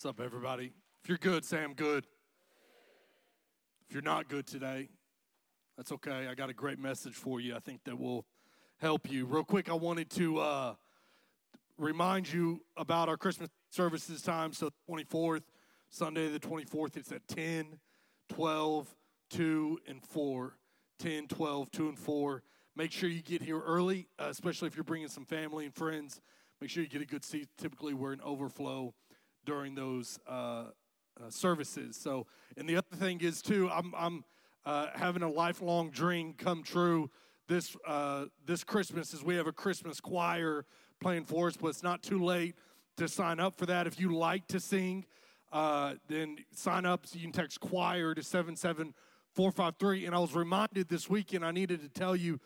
What's up, everybody? If you're good, say I'm good. If you're not good today, that's okay. I got a great message for you. I think that will help you. Real quick, I wanted to uh, remind you about our Christmas services time. So, 24th, Sunday the 24th, it's at 10, 12, 2, and 4. 10, 12, 2, and 4. Make sure you get here early, uh, especially if you're bringing some family and friends. Make sure you get a good seat. Typically, we're in overflow during those uh, uh, services. So, and the other thing is too, I'm, I'm uh, having a lifelong dream come true this uh, this Christmas. Is we have a Christmas choir playing for us, but it's not too late to sign up for that. If you like to sing, uh, then sign up. So you can text choir to seven seven four five three. And I was reminded this weekend I needed to tell you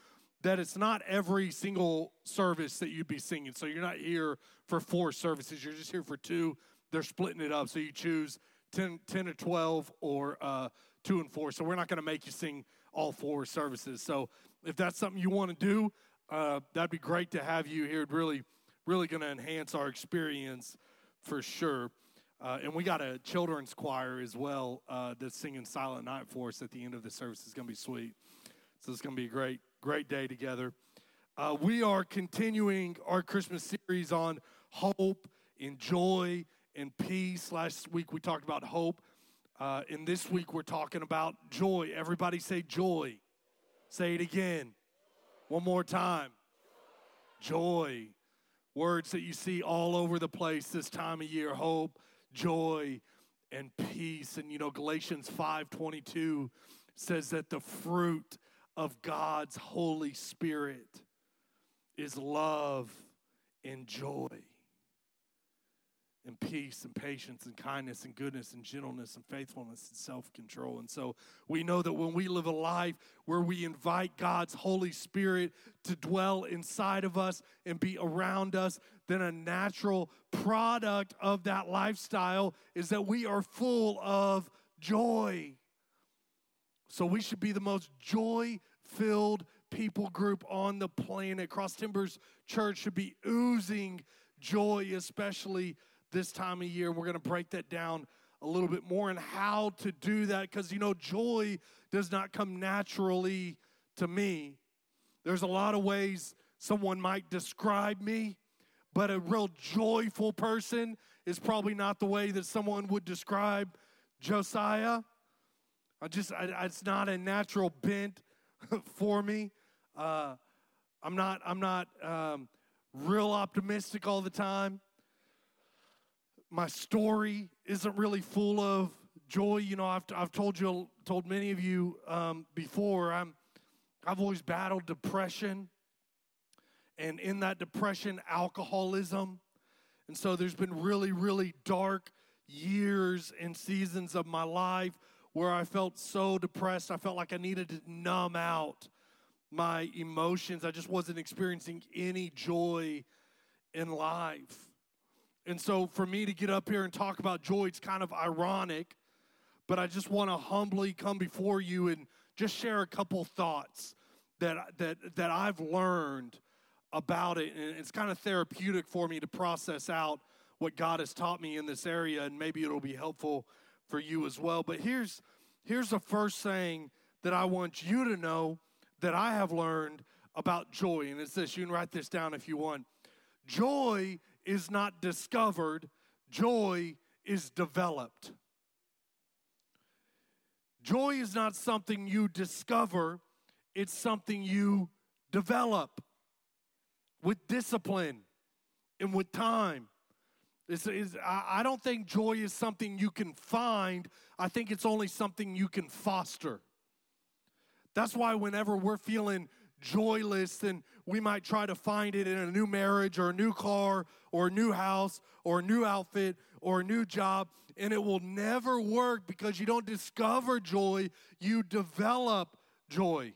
that it's not every single service that you'd be singing. So you're not here for four services. You're just here for two they're splitting it up. So you choose 10, 10 or 12 or uh, 2 and 4. So we're not going to make you sing all four services. So if that's something you want to do, uh, that'd be great to have you here. Really, really going to enhance our experience for sure. Uh, and we got a children's choir as well uh, that's singing Silent Night for us at the end of the service. It's going to be sweet. So it's going to be a great, great day together. Uh, we are continuing our Christmas series on hope and joy and peace. Last week we talked about hope. Uh, and this week we're talking about joy. Everybody say joy. Say it again. One more time. Joy. Words that you see all over the place this time of year hope, joy, and peace. And you know, Galatians 5:22 says that the fruit of God's Holy Spirit is love and joy and peace and patience and kindness and goodness and gentleness and faithfulness and self control. And so we know that when we live a life where we invite God's Holy Spirit to dwell inside of us and be around us, then a natural product of that lifestyle is that we are full of joy. So we should be the most joy filled people group on the planet. Cross Timbers Church should be oozing joy, especially this time of year. We're going to break that down a little bit more and how to do that because, you know, joy does not come naturally to me. There's a lot of ways someone might describe me, but a real joyful person is probably not the way that someone would describe Josiah. I just, I, it's not a natural bent for me. Uh, I'm not, I'm not um, real optimistic all the time my story isn't really full of joy. You know, I've, I've told you, told many of you um, before, I'm, I've always battled depression. And in that depression, alcoholism. And so there's been really, really dark years and seasons of my life where I felt so depressed. I felt like I needed to numb out my emotions. I just wasn't experiencing any joy in life. And so for me to get up here and talk about joy, it's kind of ironic, but I just want to humbly come before you and just share a couple thoughts that, that, that I've learned about it. And it's kind of therapeutic for me to process out what God has taught me in this area, and maybe it'll be helpful for you as well. But here's, here's the first thing that I want you to know that I have learned about joy. And it's this you can write this down if you want. Joy is not discovered, joy is developed. Joy is not something you discover, it's something you develop with discipline and with time. This is, I don't think joy is something you can find. I think it's only something you can foster. That's why whenever we're feeling joyless, then we might try to find it in a new marriage or a new car or a new house or a new outfit or a new job. And it will never work because you don't discover joy, you develop joy.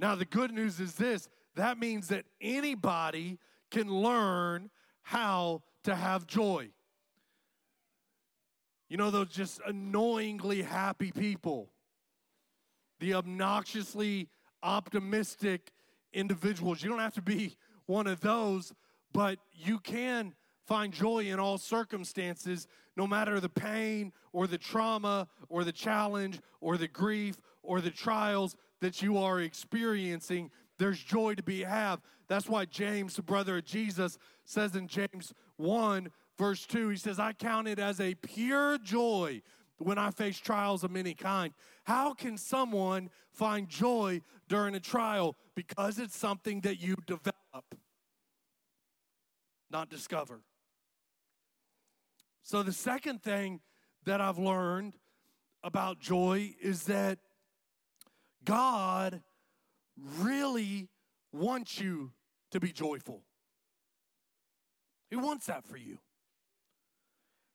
Now, the good news is this that means that anybody can learn how to have joy. You know, those just annoyingly happy people, the obnoxiously optimistic individuals. You don't have to be one of those, but you can find joy in all circumstances, no matter the pain or the trauma or the challenge or the grief or the trials that you are experiencing. There's joy to be had. That's why James, the brother of Jesus, says in James 1, verse 2, he says, I count it as a pure joy when I face trials of many kind. How can someone find joy during a trial? Because it's something that you develop, not discover. So, the second thing that I've learned about joy is that God really wants you to be joyful. He wants that for you.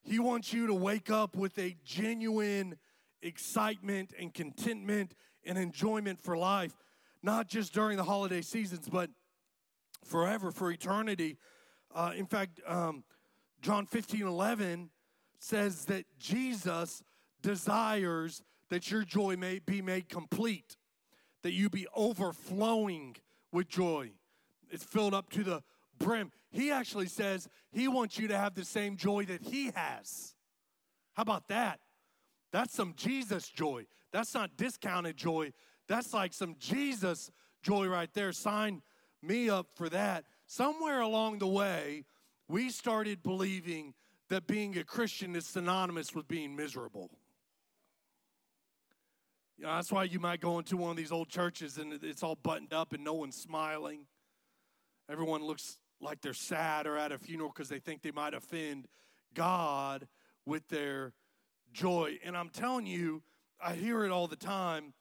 He wants you to wake up with a genuine excitement and contentment and enjoyment for life, not just during the holiday seasons, but forever, for eternity. Uh, in fact, um, John 15 11 says that Jesus desires that your joy may be made complete, that you be overflowing with joy. It's filled up to the brim. He actually says he wants you to have the same joy that he has. How about that? That's some Jesus joy. That's not discounted joy. That's like some Jesus joy right there. Sign me up for that. Somewhere along the way, we started believing that being a Christian is synonymous with being miserable. You know, that's why you might go into one of these old churches and it's all buttoned up and no one's smiling. Everyone looks like they're sad or at a funeral because they think they might offend God with their joy. And I'm telling you, I hear it all the time.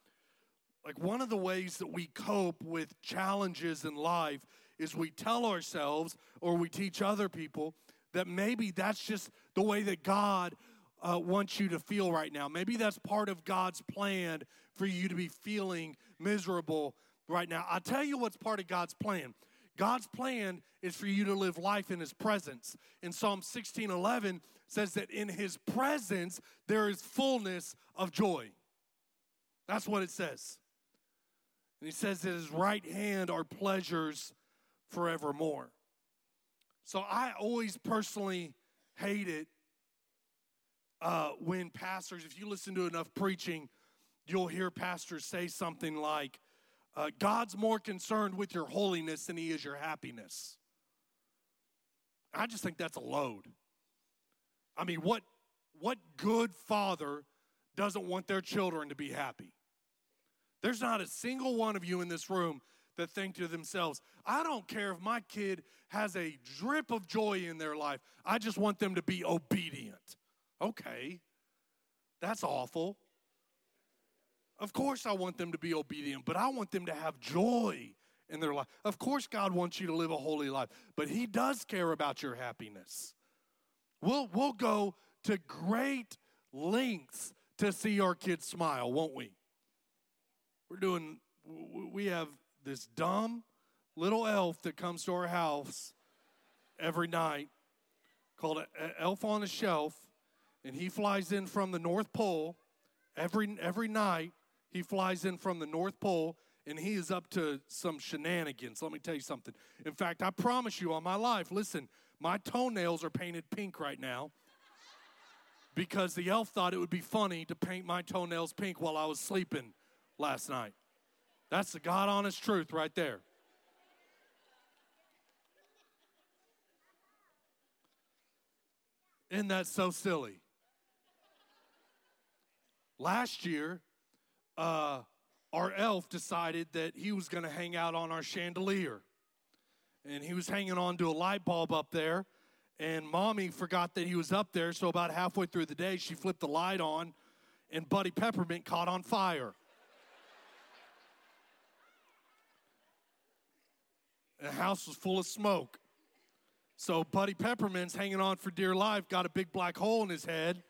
Like one of the ways that we cope with challenges in life is we tell ourselves or we teach other people that maybe that's just the way that God uh, wants you to feel right now. Maybe that's part of God's plan for you to be feeling miserable right now. I'll tell you what's part of God's plan. God's plan is for you to live life in His presence. In Psalm 16 11 says that in His presence there is fullness of joy. That's what it says. And He says at His right hand are pleasures forevermore. So I always personally hate it uh, when pastors, if you listen to enough preaching, you'll hear pastors say something like, uh, God's more concerned with your holiness than he is your happiness. I just think that's a load. I mean, what, what good father doesn't want their children to be happy? There's not a single one of you in this room that think to themselves, I don't care if my kid has a drip of joy in their life, I just want them to be obedient. Okay, that's awful. Of course, I want them to be obedient, but I want them to have joy in their life. Of course, God wants you to live a holy life, but He does care about your happiness. We'll, we'll go to great lengths to see our kids smile, won't we? We're doing, we have this dumb little elf that comes to our house every night called an Elf on a Shelf, and he flies in from the North Pole every every night he flies in from the North Pole and he is up to some shenanigans. Let me tell you something. In fact, I promise you on my life, listen, my toenails are painted pink right now because the elf thought it would be funny to paint my toenails pink while I was sleeping last night. That's the God honest truth right there. Isn't that so silly? Last year, uh, our elf decided that he was going to hang out on our chandelier. And he was hanging on to a light bulb up there. And mommy forgot that he was up there. So, about halfway through the day, she flipped the light on, and Buddy Peppermint caught on fire. the house was full of smoke. So, Buddy Peppermint's hanging on for dear life, got a big black hole in his head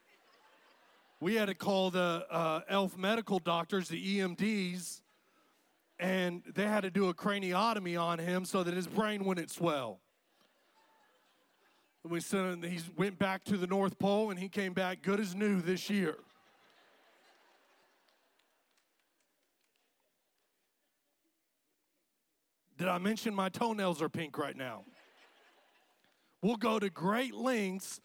we had to call the uh, elf medical doctors, the EMDs, and they had to do a craniotomy on him so that his brain wouldn't swell. And we sent him, he went back to the North Pole and he came back good as new this year. Did I mention my toenails are pink right now? We'll go to great lengths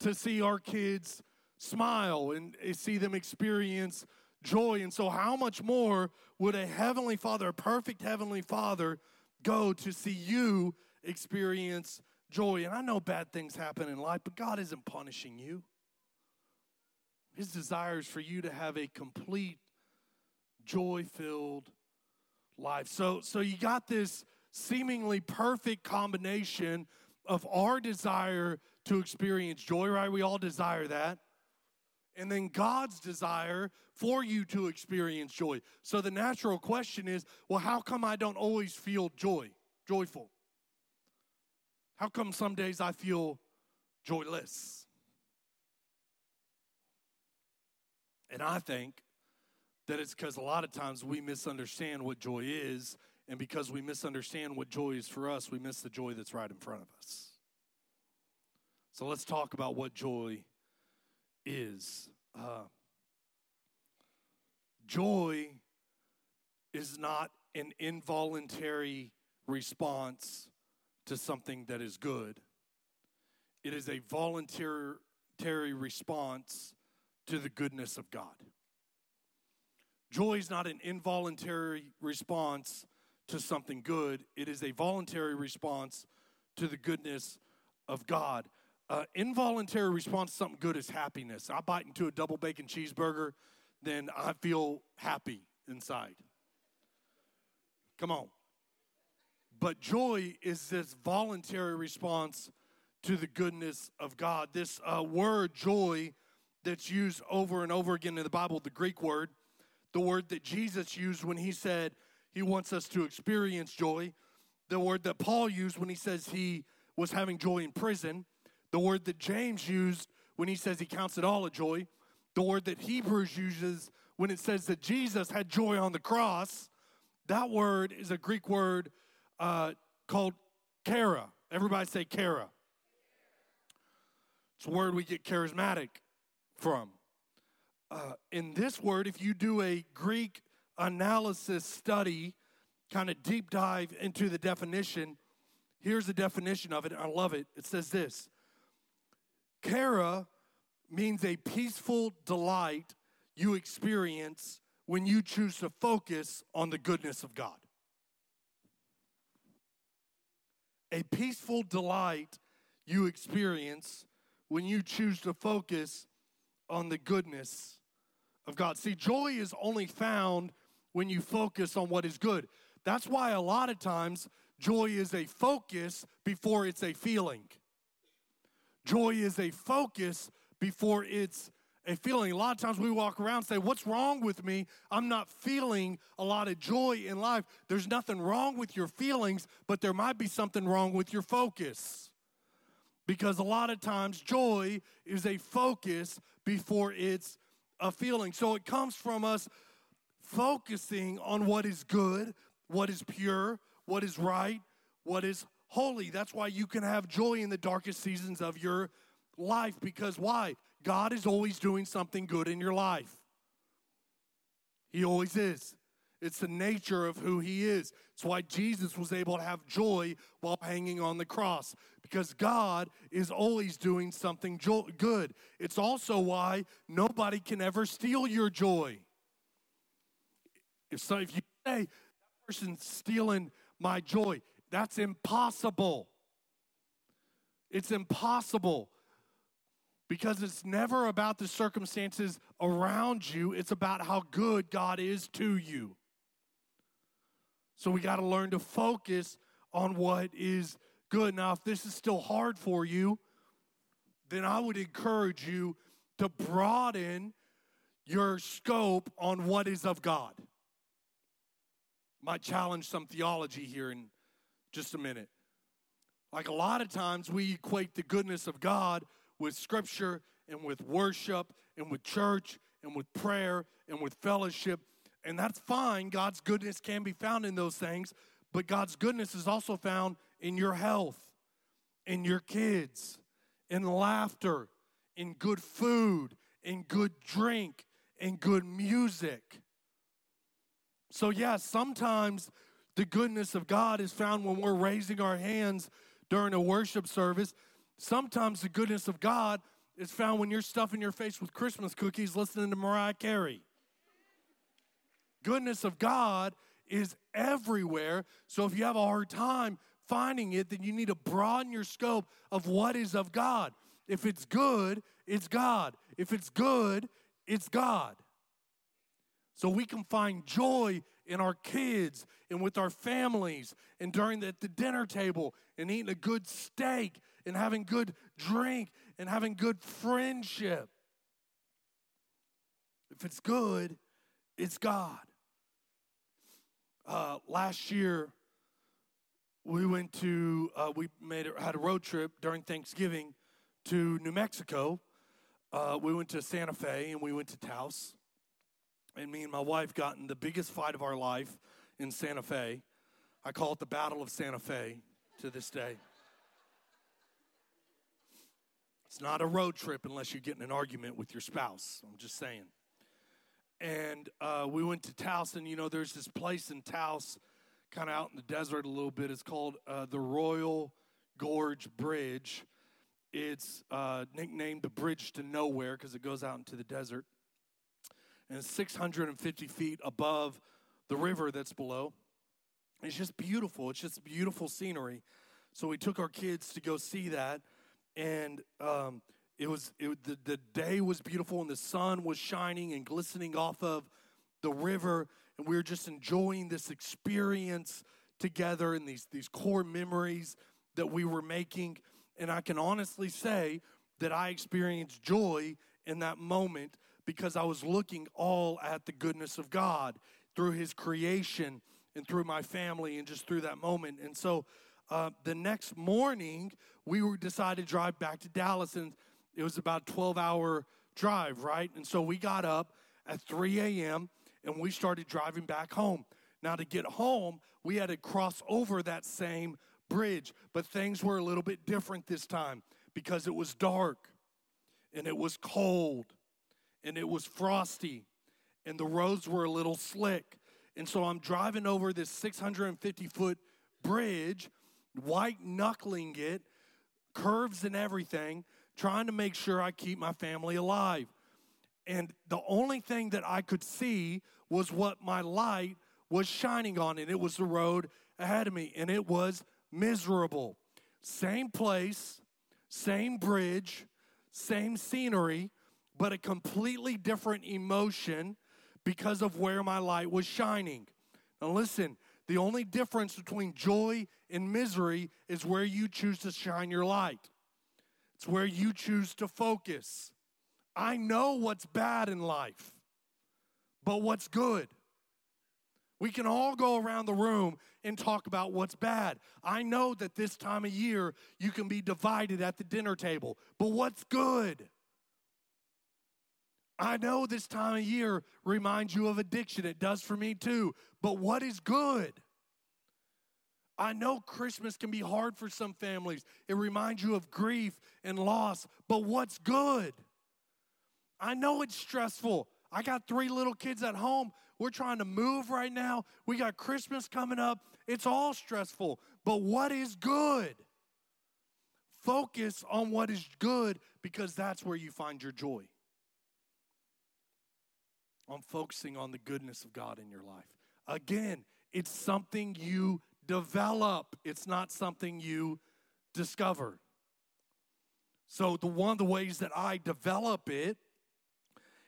to see our kids smile and see them experience joy. And so, how much more would a heavenly father, a perfect heavenly father, go to see you experience joy? And I know bad things happen in life, but God isn't punishing you. His desire is for you to have a complete, joy filled life. So, so you got this seemingly perfect combination of our desire to experience joy, right? We all desire that. And then God's desire for you to experience joy. So the natural question is well, how come I don't always feel joy, joyful? How come some days I feel joyless? And I think that it's because a lot of times we misunderstand what joy is, and because we misunderstand what joy is for us, we miss the joy that's right in front of us. So let's talk about what joy is. Uh, joy is not an involuntary response to something that is good, it is a voluntary response to the goodness of God. Joy is not an involuntary response to something good, it is a voluntary response to the goodness of God. Uh, involuntary response to something good is happiness. I bite into a double bacon cheeseburger, then I feel happy inside. Come on. But joy is this voluntary response to the goodness of God. This uh, word joy that's used over and over again in the Bible, the Greek word, the word that Jesus used when he said he wants us to experience joy, the word that Paul used when he says he was having joy in prison, the word that James used when he says he counts it all a joy, the word that Hebrews uses when it says that Jesus had joy on the cross. That word is a Greek word uh, called chara. Everybody say chara. It's a word we get charismatic from. Uh, in this word, if you do a Greek analysis study, kind of deep dive into the definition, here's the definition of it. I love it. It says this Chara means a peaceful delight you experience when you choose to focus on the goodness of God. A peaceful delight you experience when you choose to focus on the goodness of God. See, joy is only found when you focus on what is good. That's why a lot of times joy is a focus before it's a feeling. Joy is a focus before it's a feeling. A lot of times we walk around and say, What's wrong with me? I'm not feeling a lot of joy in life. There's nothing wrong with your feelings, but there might be something wrong with your focus. Because a lot of times joy is a focus before it's a feeling. So it comes from us focusing on what is good, what is pure, what is right, what is holy. That's why you can have joy in the darkest seasons of your life. Because why? God is always doing something good in your life. He always is. It's the nature of who he is. It's why Jesus was able to have joy while hanging on the cross, because God is always doing something jo- good. It's also why nobody can ever steal your joy. If, so, if you say, that person's stealing my joy, that's impossible. It's impossible because it's never about the circumstances around you, it's about how good God is to you. So we got to learn to focus on what is good. Now, if this is still hard for you, then I would encourage you to broaden your scope on what is of God. Might challenge some theology here in just a minute. Like a lot of times, we equate the goodness of God with scripture and with worship and with church and with prayer and with fellowship. And that's fine. God's goodness can be found in those things, but God's goodness is also found in your health, in your kids, in laughter, in good food, in good drink, in good music. So, yeah, sometimes the goodness of God is found when we're raising our hands during a worship service Sometimes the goodness of God is found when you're stuffing your face with Christmas cookies listening to Mariah Carey. Goodness of God is everywhere. So if you have a hard time finding it, then you need to broaden your scope of what is of God. If it's good, it's God. If it's good, it's God. So we can find joy in our kids and with our families and during the, the dinner table and eating a good steak and having good drink and having good friendship. If it's good, it's God. Uh, last year, we went to uh, we made had a road trip during Thanksgiving to New Mexico. Uh, we went to Santa Fe and we went to Taos, and me and my wife got in the biggest fight of our life in Santa Fe. I call it the Battle of Santa Fe to this day. It's not a road trip unless you get in an argument with your spouse. I'm just saying and uh, we went to Taos, and you know, there's this place in Taos, kind of out in the desert a little bit. It's called uh, the Royal Gorge Bridge. It's uh, nicknamed the Bridge to Nowhere because it goes out into the desert, and 650 feet above the river that's below. It's just beautiful. It's just beautiful scenery. So we took our kids to go see that, and um, it was it, the, the day was beautiful and the sun was shining and glistening off of the river and we were just enjoying this experience together and these these core memories that we were making and i can honestly say that i experienced joy in that moment because i was looking all at the goodness of god through his creation and through my family and just through that moment and so uh, the next morning we were decided to drive back to dallas and it was about a 12 hour drive, right? And so we got up at 3 a.m. and we started driving back home. Now, to get home, we had to cross over that same bridge, but things were a little bit different this time because it was dark and it was cold and it was frosty and the roads were a little slick. And so I'm driving over this 650 foot bridge, white knuckling it, curves and everything trying to make sure I keep my family alive. And the only thing that I could see was what my light was shining on, and it was the road ahead of me, and it was miserable. Same place, same bridge, same scenery, but a completely different emotion because of where my light was shining. Now, listen, the only difference between joy and misery is where you choose to shine your light. It's where you choose to focus. I know what's bad in life, but what's good? We can all go around the room and talk about what's bad. I know that this time of year you can be divided at the dinner table, but what's good? I know this time of year reminds you of addiction. It does for me too. But what is good? I know Christmas can be hard for some families. It reminds you of grief and loss, but what's good? I know it's stressful. I got three little kids at home. We're trying to move right now. We got Christmas coming up. It's all stressful, but what is good? Focus on what is good because that's where you find your joy. On focusing on the goodness of God in your life. Again, it's something you develop, it's not something you discover. So, the one of the ways that I develop it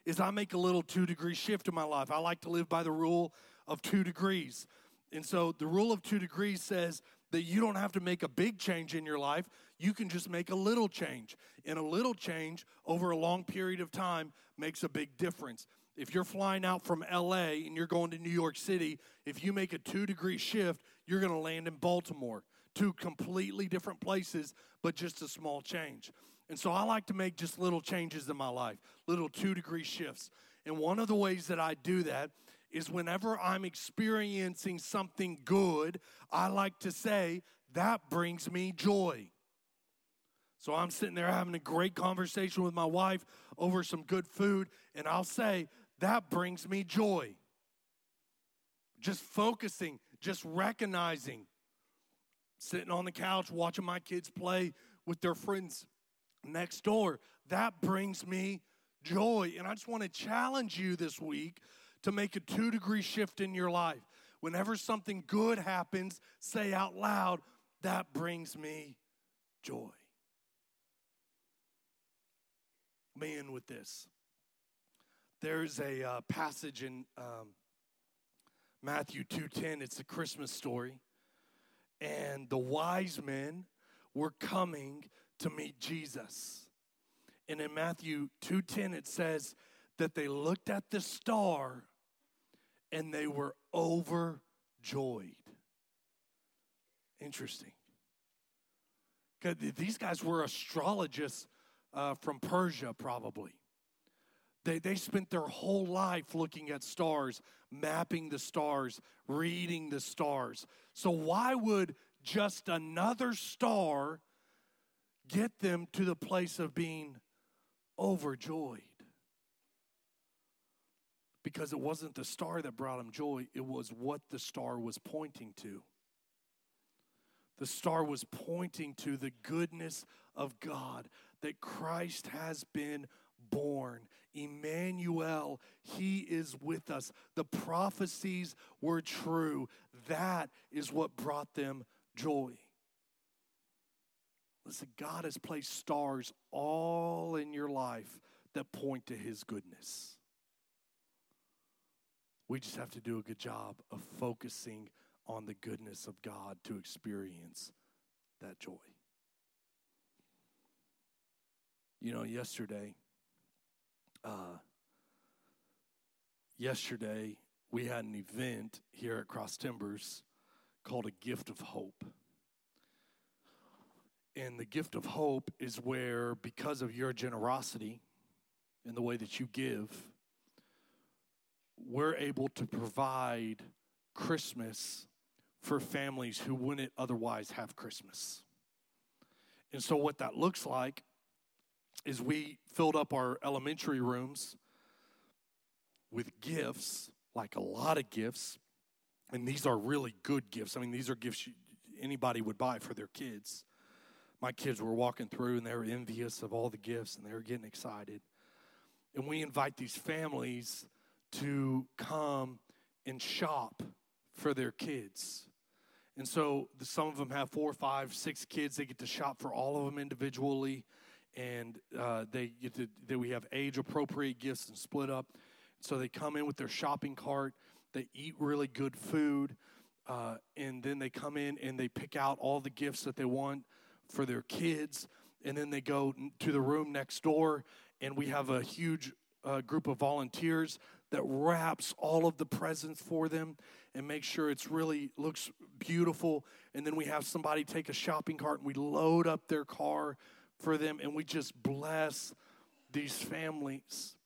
is I make a little two degree shift in my life. I like to live by the rule of two degrees. And so, the rule of two degrees says that you don't have to make a big change in your life, you can just make a little change. And a little change over a long period of time makes a big difference. If you're flying out from LA and you're going to New York City, if you make a two degree shift, you're going to land in Baltimore. Two completely different places, but just a small change. And so I like to make just little changes in my life, little two degree shifts. And one of the ways that I do that is whenever I'm experiencing something good, I like to say, that brings me joy. So I'm sitting there having a great conversation with my wife over some good food, and I'll say, that brings me joy. Just focusing, just recognizing, sitting on the couch watching my kids play with their friends next door. That brings me joy. And I just want to challenge you this week to make a two degree shift in your life. Whenever something good happens, say out loud, that brings me joy. End with this. There's a uh, passage in um, Matthew 2:10. It's a Christmas story, and the wise men were coming to meet Jesus. And in Matthew 2:10 it says that they looked at the star and they were overjoyed. Interesting. These guys were astrologists uh, from Persia, probably. They, they spent their whole life looking at stars, mapping the stars, reading the stars. So, why would just another star get them to the place of being overjoyed? Because it wasn't the star that brought them joy, it was what the star was pointing to. The star was pointing to the goodness of God, that Christ has been born. Emmanuel, He is with us. The prophecies were true. That is what brought them joy. Listen, God has placed stars all in your life that point to His goodness. We just have to do a good job of focusing on the goodness of God to experience that joy. You know, yesterday, uh, yesterday we had an event here at Cross Timbers called a Gift of Hope. And the gift of hope is where, because of your generosity and the way that you give, we're able to provide Christmas for families who wouldn't otherwise have Christmas. And so, what that looks like is we filled up our elementary rooms with gifts, like a lot of gifts. And these are really good gifts. I mean, these are gifts anybody would buy for their kids. My kids were walking through and they were envious of all the gifts and they were getting excited. And we invite these families to come and shop for their kids. And so some of them have four, five, six kids. They get to shop for all of them individually and uh, they get to we have age appropriate gifts and split up. So they come in with their shopping cart. They eat really good food, uh, and then they come in and they pick out all the gifts that they want for their kids. And then they go to the room next door, and we have a huge uh, group of volunteers that wraps all of the presents for them and make sure it's really looks beautiful. And then we have somebody take a shopping cart and we load up their car for them and we just bless these families.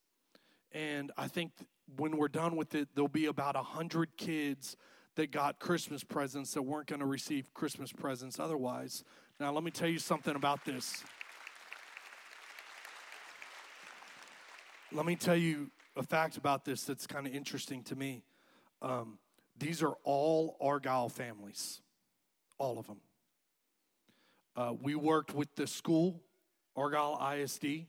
And I think when we're done with it, there'll be about a hundred kids that got Christmas presents that weren't going to receive Christmas presents otherwise. Now, let me tell you something about this. Let me tell you a fact about this that's kind of interesting to me. Um, these are all Argyle families, all of them. Uh, we worked with the school, Argyle ISD,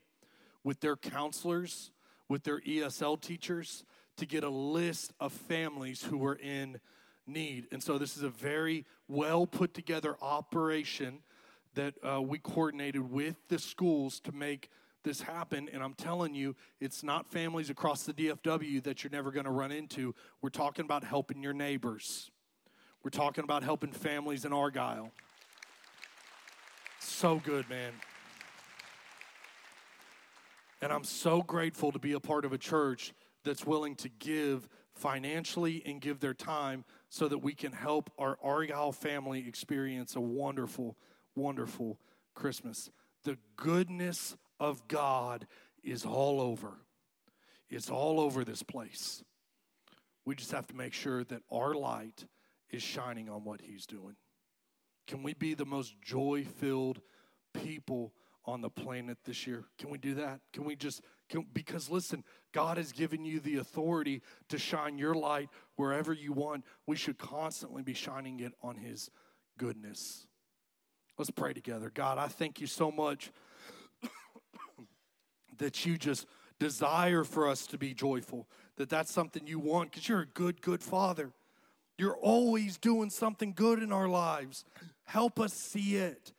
with their counselors, with their ESL teachers to get a list of families who were in need. And so this is a very well put together operation that uh, we coordinated with the schools to make this happen. And I'm telling you, it's not families across the DFW that you're never going to run into. We're talking about helping your neighbors, we're talking about helping families in Argyle. So good, man. And I'm so grateful to be a part of a church that's willing to give financially and give their time so that we can help our Argyle family experience a wonderful, wonderful Christmas. The goodness of God is all over. It's all over this place. We just have to make sure that our light is shining on what He's doing. Can we be the most joy filled people on the planet this year? Can we do that? Can we just, can, because listen, God has given you the authority to shine your light wherever you want. We should constantly be shining it on His goodness. Let's pray together. God, I thank you so much that you just desire for us to be joyful, that that's something you want because you're a good, good father. You're always doing something good in our lives. Help us see it.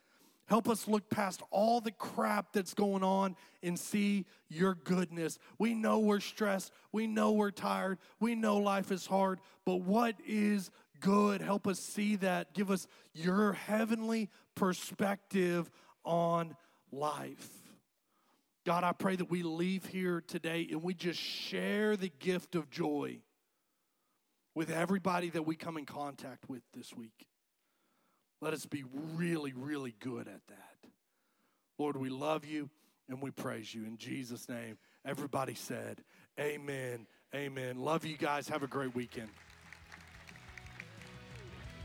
Help us look past all the crap that's going on and see your goodness. We know we're stressed. We know we're tired. We know life is hard. But what is good? Help us see that. Give us your heavenly perspective on life. God, I pray that we leave here today and we just share the gift of joy with everybody that we come in contact with this week. Let us be really, really good at that. Lord, we love you and we praise you. In Jesus' name, everybody said, Amen. Amen. Love you guys. Have a great weekend.